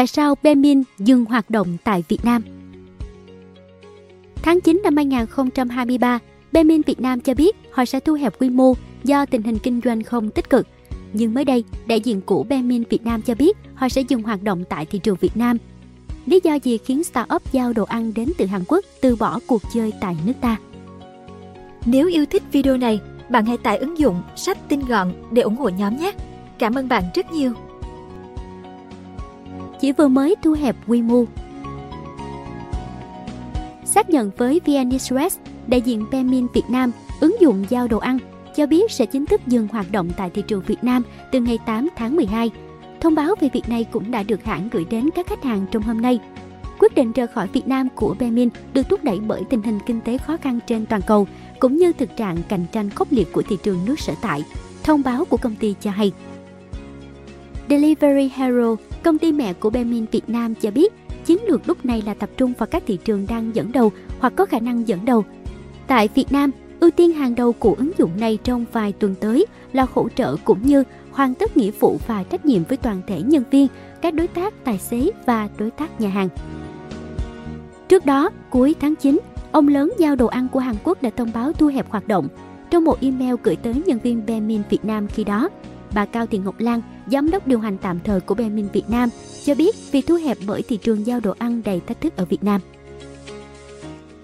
Tại sao Bemin dừng hoạt động tại Việt Nam? Tháng 9 năm 2023, Bemin Việt Nam cho biết họ sẽ thu hẹp quy mô do tình hình kinh doanh không tích cực. Nhưng mới đây, đại diện của Bemin Việt Nam cho biết họ sẽ dừng hoạt động tại thị trường Việt Nam. Lý do gì khiến startup giao đồ ăn đến từ Hàn Quốc từ bỏ cuộc chơi tại nước ta? Nếu yêu thích video này, bạn hãy tải ứng dụng sách tin gọn để ủng hộ nhóm nhé. Cảm ơn bạn rất nhiều. Chỉ vừa mới thu hẹp quy mô. Xác nhận với VN Express, đại diện Pemin Việt Nam, ứng dụng giao đồ ăn, cho biết sẽ chính thức dừng hoạt động tại thị trường Việt Nam từ ngày 8 tháng 12. Thông báo về việc này cũng đã được hãng gửi đến các khách hàng trong hôm nay. Quyết định rời khỏi Việt Nam của Bemin được thúc đẩy bởi tình hình kinh tế khó khăn trên toàn cầu, cũng như thực trạng cạnh tranh khốc liệt của thị trường nước sở tại. Thông báo của công ty cho hay. Delivery Hero, công ty mẹ của Bemin Việt Nam cho biết, chiến lược lúc này là tập trung vào các thị trường đang dẫn đầu hoặc có khả năng dẫn đầu. Tại Việt Nam, ưu tiên hàng đầu của ứng dụng này trong vài tuần tới là hỗ trợ cũng như hoàn tất nghĩa vụ và trách nhiệm với toàn thể nhân viên, các đối tác tài xế và đối tác nhà hàng. Trước đó, cuối tháng 9, ông lớn giao đồ ăn của Hàn Quốc đã thông báo thu hẹp hoạt động. Trong một email gửi tới nhân viên Bemin Việt Nam khi đó, bà Cao Thị Ngọc Lan, giám đốc điều hành tạm thời của Bemin Việt Nam, cho biết việc thu hẹp bởi thị trường giao đồ ăn đầy thách thức ở Việt Nam.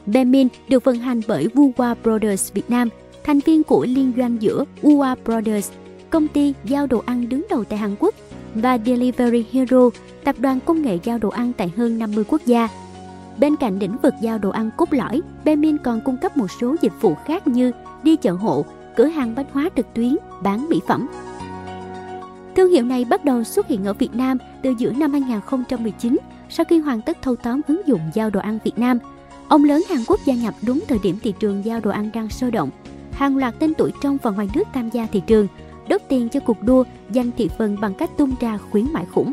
Bemin được vận hành bởi Wuwa Brothers Việt Nam, thành viên của liên doanh giữa Wuwa Brothers, công ty giao đồ ăn đứng đầu tại Hàn Quốc, và Delivery Hero, tập đoàn công nghệ giao đồ ăn tại hơn 50 quốc gia. Bên cạnh lĩnh vực giao đồ ăn cốt lõi, Bemin còn cung cấp một số dịch vụ khác như đi chợ hộ, cửa hàng bách hóa trực tuyến, bán mỹ phẩm. Thương hiệu này bắt đầu xuất hiện ở Việt Nam từ giữa năm 2019 sau khi hoàn tất thâu tóm ứng dụng giao đồ ăn Việt Nam. Ông lớn Hàn Quốc gia nhập đúng thời điểm thị trường giao đồ ăn đang sôi động. Hàng loạt tên tuổi trong và ngoài nước tham gia thị trường, đốt tiền cho cuộc đua giành thị phần bằng cách tung ra khuyến mại khủng.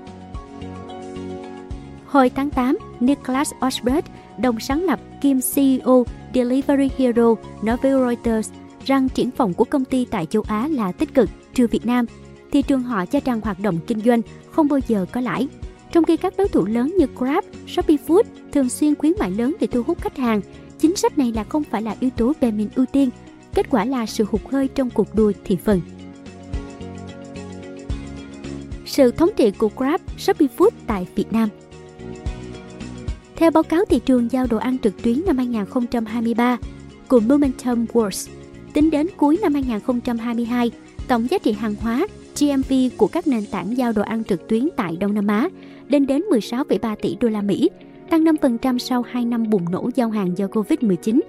Hồi tháng 8, Nicholas Osbert, đồng sáng lập kiêm CEO Delivery Hero, nói với Reuters rằng triển vọng của công ty tại châu Á là tích cực, trừ Việt Nam. Thị trường họ cho rằng hoạt động kinh doanh không bao giờ có lãi. Trong khi các đối thủ lớn như Grab, Shopee Food thường xuyên khuyến mại lớn để thu hút khách hàng, chính sách này là không phải là yếu tố Bemin ưu tiên. Kết quả là sự hụt hơi trong cuộc đua thị phần. Sự thống trị của Grab, Shopee Food tại Việt Nam theo báo cáo thị trường giao đồ ăn trực tuyến năm 2023 của Momentum World, tính đến cuối năm 2022, tổng giá trị hàng hóa GMV của các nền tảng giao đồ ăn trực tuyến tại Đông Nam Á lên đến 16,3 tỷ đô la Mỹ, tăng 5% sau 2 năm bùng nổ giao hàng do Covid-19.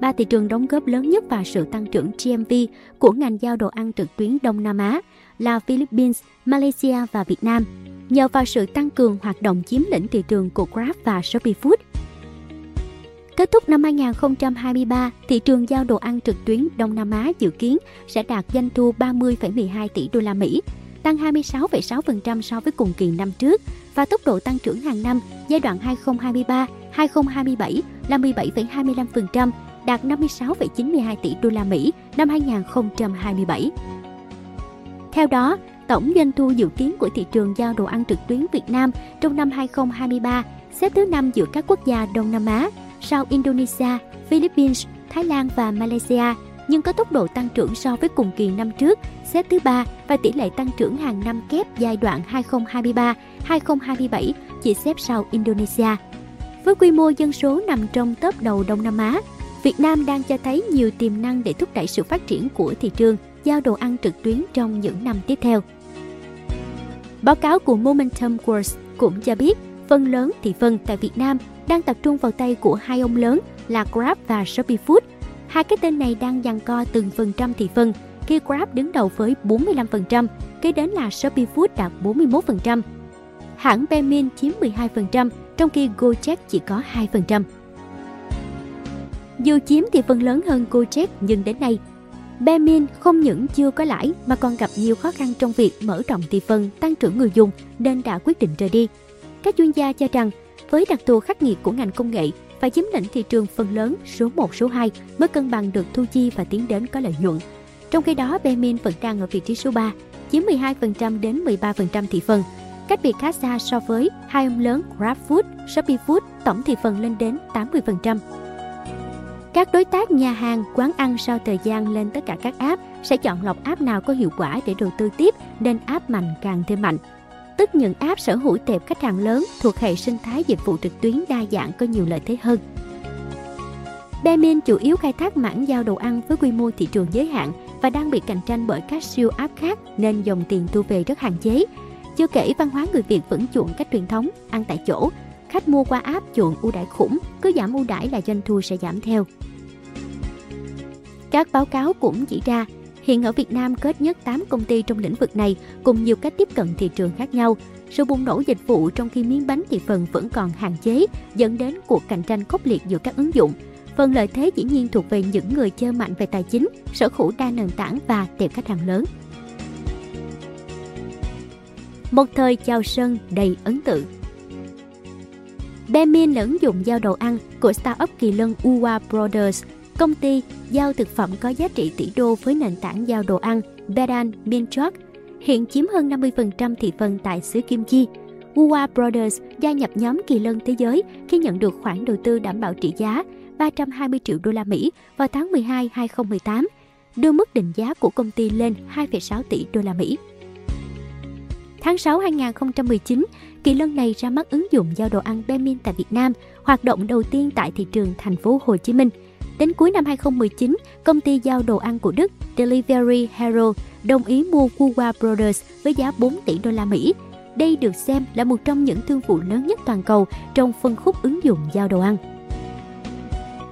Ba thị trường đóng góp lớn nhất vào sự tăng trưởng GMV của ngành giao đồ ăn trực tuyến Đông Nam Á là Philippines, Malaysia và Việt Nam – nhờ vào sự tăng cường hoạt động chiếm lĩnh thị trường của Grab và Shopee Food. Kết thúc năm 2023, thị trường giao đồ ăn trực tuyến Đông Nam Á dự kiến sẽ đạt doanh thu 30,12 tỷ đô la Mỹ, tăng 26,6% so với cùng kỳ năm trước và tốc độ tăng trưởng hàng năm giai đoạn 2023-2027 là 17,25%, đạt 56,92 tỷ đô la Mỹ năm 2027. Theo đó, Tổng doanh thu dự kiến của thị trường giao đồ ăn trực tuyến Việt Nam trong năm 2023 xếp thứ 5 giữa các quốc gia Đông Nam Á, sau Indonesia, Philippines, Thái Lan và Malaysia, nhưng có tốc độ tăng trưởng so với cùng kỳ năm trước, xếp thứ 3 và tỷ lệ tăng trưởng hàng năm kép giai đoạn 2023-2027 chỉ xếp sau Indonesia. Với quy mô dân số nằm trong top đầu Đông Nam Á, Việt Nam đang cho thấy nhiều tiềm năng để thúc đẩy sự phát triển của thị trường giao đồ ăn trực tuyến trong những năm tiếp theo. Báo cáo của Momentum Works cũng cho biết phần lớn thị phần tại Việt Nam đang tập trung vào tay của hai ông lớn là Grab và Shopee Food. Hai cái tên này đang giằng co từng phần trăm thị phần, khi Grab đứng đầu với 45%, kế đến là Shopee Food đạt 41%. Hãng Bemin chiếm 12%, trong khi Gojek chỉ có 2%. Dù chiếm thị phần lớn hơn Gojek nhưng đến nay, Bemin không những chưa có lãi mà còn gặp nhiều khó khăn trong việc mở rộng thị phần, tăng trưởng người dùng nên đã quyết định rời đi. Các chuyên gia cho rằng với đặc thù khắc nghiệt của ngành công nghệ và chiếm lĩnh thị trường phần lớn số 1, số 2 mới cân bằng được thu chi và tiến đến có lợi nhuận. Trong khi đó, Bemin vẫn đang ở vị trí số 3, chiếm 12% đến 13% thị phần. cách biệt khá xa so với hai ông lớn GrabFood, ShopeeFood, tổng thị phần lên đến 80%. Các đối tác nhà hàng, quán ăn sau thời gian lên tất cả các app sẽ chọn lọc app nào có hiệu quả để đầu tư tiếp nên app mạnh càng thêm mạnh. Tức những app sở hữu tệp khách hàng lớn thuộc hệ sinh thái dịch vụ trực tuyến đa dạng có nhiều lợi thế hơn. Bemin chủ yếu khai thác mảng giao đồ ăn với quy mô thị trường giới hạn và đang bị cạnh tranh bởi các siêu app khác nên dòng tiền thu về rất hạn chế. Chưa kể văn hóa người Việt vẫn chuộng cách truyền thống, ăn tại chỗ. Khách mua qua app chuộng ưu đãi khủng, cứ giảm ưu đãi là doanh thu sẽ giảm theo. Các báo cáo cũng chỉ ra, hiện ở Việt Nam có ít nhất 8 công ty trong lĩnh vực này cùng nhiều cách tiếp cận thị trường khác nhau. Sự bùng nổ dịch vụ trong khi miếng bánh thị phần vẫn còn hạn chế, dẫn đến cuộc cạnh tranh khốc liệt giữa các ứng dụng. Phần lợi thế dĩ nhiên thuộc về những người chơi mạnh về tài chính, sở hữu đa nền tảng và tiệm khách hàng lớn. Một thời chào sân đầy ấn tượng Bemin là ứng dụng giao đồ ăn của startup kỳ lân Uwa Brothers Công ty giao thực phẩm có giá trị tỷ đô với nền tảng giao đồ ăn Bedan Minchok hiện chiếm hơn 50% thị phần tại xứ Kim Chi. Uwa Brothers gia nhập nhóm kỳ lân thế giới khi nhận được khoản đầu tư đảm bảo trị giá 320 triệu đô la Mỹ vào tháng 12 2018, đưa mức định giá của công ty lên 2,6 tỷ đô la Mỹ. Tháng 6 2019, kỳ lân này ra mắt ứng dụng giao đồ ăn Bemin tại Việt Nam, hoạt động đầu tiên tại thị trường thành phố Hồ Chí Minh – Đến cuối năm 2019, công ty giao đồ ăn của Đức Delivery Hero đồng ý mua Kuwa Brothers với giá 4 tỷ đô la Mỹ. Đây được xem là một trong những thương vụ lớn nhất toàn cầu trong phân khúc ứng dụng giao đồ ăn.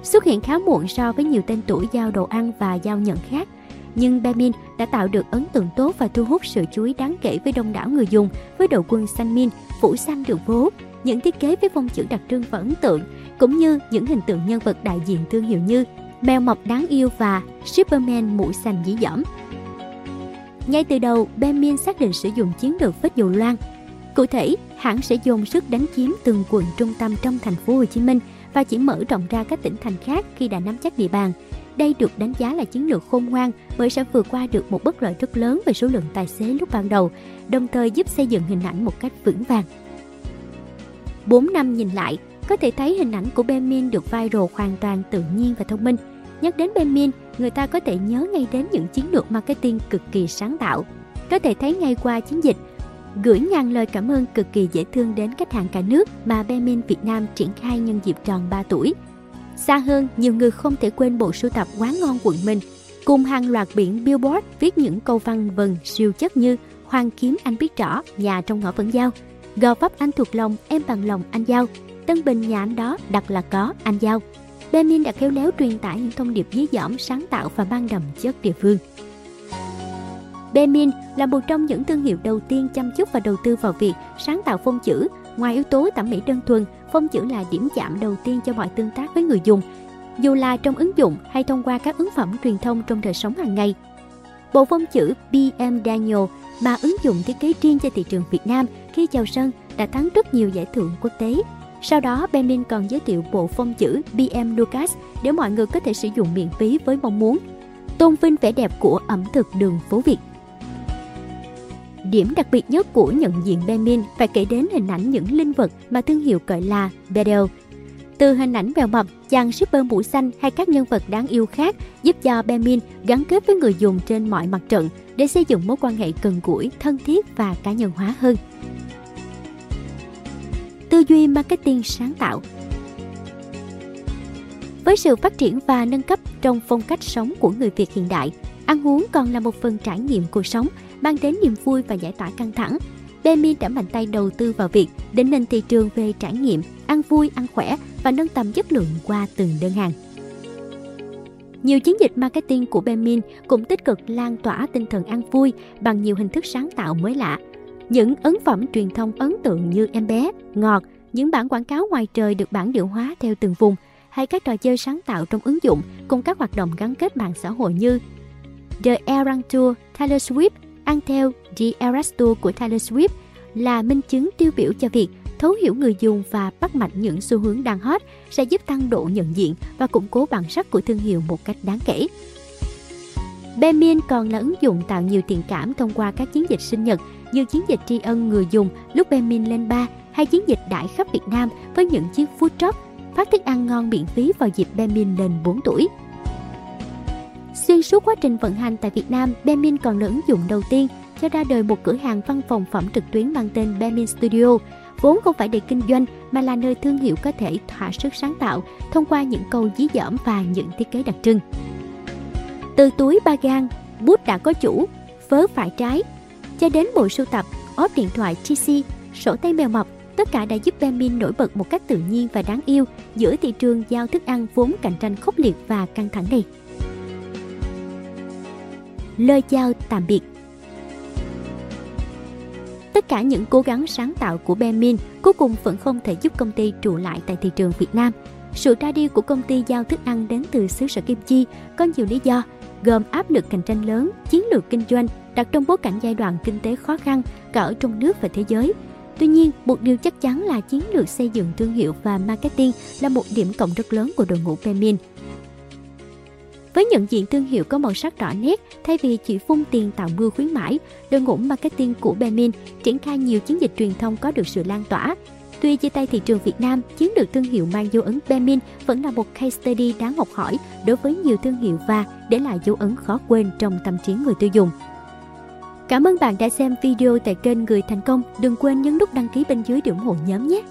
Xuất hiện khá muộn so với nhiều tên tuổi giao đồ ăn và giao nhận khác, nhưng Bemin đã tạo được ấn tượng tốt và thu hút sự chú ý đáng kể với đông đảo người dùng với đội quân xanh min, phủ xanh đường phố, những thiết kế với phong chữ đặc trưng và ấn tượng, cũng như những hình tượng nhân vật đại diện thương hiệu như mèo mọc đáng yêu và Superman mũ xanh dí dỏm. Ngay từ đầu, Benmin xác định sử dụng chiến lược vết dầu loan. Cụ thể, hãng sẽ dồn sức đánh chiếm từng quận trung tâm trong thành phố Hồ Chí Minh và chỉ mở rộng ra các tỉnh thành khác khi đã nắm chắc địa bàn. Đây được đánh giá là chiến lược khôn ngoan bởi sẽ vượt qua được một bất lợi rất lớn về số lượng tài xế lúc ban đầu, đồng thời giúp xây dựng hình ảnh một cách vững vàng. 4 năm nhìn lại, có thể thấy hình ảnh của Bemin được viral hoàn toàn tự nhiên và thông minh. Nhắc đến Bemin, người ta có thể nhớ ngay đến những chiến lược marketing cực kỳ sáng tạo. Có thể thấy ngay qua chiến dịch gửi ngàn lời cảm ơn cực kỳ dễ thương đến khách hàng cả nước mà Bemin Việt Nam triển khai nhân dịp tròn 3 tuổi. Xa hơn, nhiều người không thể quên bộ sưu tập quán ngon quận mình, cùng hàng loạt biển billboard viết những câu văn vần siêu chất như Hoàng kiếm anh biết rõ, nhà trong ngõ vẫn giao, gò vấp anh thuộc lòng, em bằng lòng anh giao, Tân Bình nhà anh đó đặt là có anh Giao. Bemin đã khéo léo truyền tải những thông điệp dí dỏm, sáng tạo và mang đậm chất địa phương. Bemin là một trong những thương hiệu đầu tiên chăm chút và đầu tư vào việc sáng tạo phông chữ. Ngoài yếu tố thẩm mỹ đơn thuần, phông chữ là điểm chạm đầu tiên cho mọi tương tác với người dùng, dù là trong ứng dụng hay thông qua các ứng phẩm truyền thông trong đời sống hàng ngày. Bộ phông chữ BM Daniel mà ứng dụng thiết kế riêng cho thị trường Việt Nam khi chào sân đã thắng rất nhiều giải thưởng quốc tế sau đó, Bemin còn giới thiệu bộ phông chữ BM Lucas để mọi người có thể sử dụng miễn phí với mong muốn tôn vinh vẻ đẹp của ẩm thực đường phố Việt. Điểm đặc biệt nhất của nhận diện Bemin phải kể đến hình ảnh những linh vật mà thương hiệu gọi là Bedel. Từ hình ảnh mèo mập, chàng shipper mũ xanh hay các nhân vật đáng yêu khác giúp cho Bemin gắn kết với người dùng trên mọi mặt trận để xây dựng mối quan hệ gần gũi, thân thiết và cá nhân hóa hơn tư duy marketing sáng tạo. Với sự phát triển và nâng cấp trong phong cách sống của người Việt hiện đại, ăn uống còn là một phần trải nghiệm cuộc sống, mang đến niềm vui và giải tỏa căng thẳng. Demin đã mạnh tay đầu tư vào việc định hình thị trường về trải nghiệm, ăn vui, ăn khỏe và nâng tầm chất lượng qua từng đơn hàng. Nhiều chiến dịch marketing của Bemin cũng tích cực lan tỏa tinh thần ăn vui bằng nhiều hình thức sáng tạo mới lạ, những ấn phẩm truyền thông ấn tượng như em bé, ngọt, những bản quảng cáo ngoài trời được bản điệu hóa theo từng vùng, hay các trò chơi sáng tạo trong ứng dụng cùng các hoạt động gắn kết mạng xã hội như The Errand Tour Taylor Swift ăn theo The Eras Tour của Taylor Swift là minh chứng tiêu biểu cho việc thấu hiểu người dùng và bắt mạch những xu hướng đang hot sẽ giúp tăng độ nhận diện và củng cố bản sắc của thương hiệu một cách đáng kể. Bemin còn là ứng dụng tạo nhiều thiện cảm thông qua các chiến dịch sinh nhật như chiến dịch tri ân người dùng lúc Bemin lên ba, hay chiến dịch đãi khắp Việt Nam với những chiếc food truck phát thức ăn ngon miễn phí vào dịp Bemin lên 4 tuổi. Xuyên suốt quá trình vận hành tại Việt Nam, Bemin còn là ứng dụng đầu tiên cho ra đời một cửa hàng văn phòng phẩm trực tuyến mang tên Bemin Studio, vốn không phải để kinh doanh mà là nơi thương hiệu có thể thỏa sức sáng tạo thông qua những câu dí dỏm và những thiết kế đặc trưng. Từ túi ba gan, bút đã có chủ, vớ phải trái, cho đến bộ sưu tập, ốp điện thoại TC, sổ tay mèo mập, tất cả đã giúp Bemin nổi bật một cách tự nhiên và đáng yêu giữa thị trường giao thức ăn vốn cạnh tranh khốc liệt và căng thẳng này. Lời chào tạm biệt Tất cả những cố gắng sáng tạo của Benmin cuối cùng vẫn không thể giúp công ty trụ lại tại thị trường Việt Nam. Sự ra đi của công ty giao thức ăn đến từ xứ sở Kim Chi có nhiều lý do, gồm áp lực cạnh tranh lớn, chiến lược kinh doanh đặt trong bối cảnh giai đoạn kinh tế khó khăn cả ở trong nước và thế giới. Tuy nhiên, một điều chắc chắn là chiến lược xây dựng thương hiệu và marketing là một điểm cộng rất lớn của đội ngũ Pemin. Với nhận diện thương hiệu có màu sắc rõ nét, thay vì chỉ phun tiền tạo mưa khuyến mãi, đội ngũ marketing của Bemin triển khai nhiều chiến dịch truyền thông có được sự lan tỏa. Tuy chia tay thị trường Việt Nam, chiến lược thương hiệu mang dấu ấn Bemin vẫn là một case study đáng học hỏi đối với nhiều thương hiệu và để lại dấu ấn khó quên trong tâm trí người tiêu dùng. Cảm ơn bạn đã xem video tại kênh Người Thành Công. Đừng quên nhấn nút đăng ký bên dưới để ủng hộ nhóm nhé!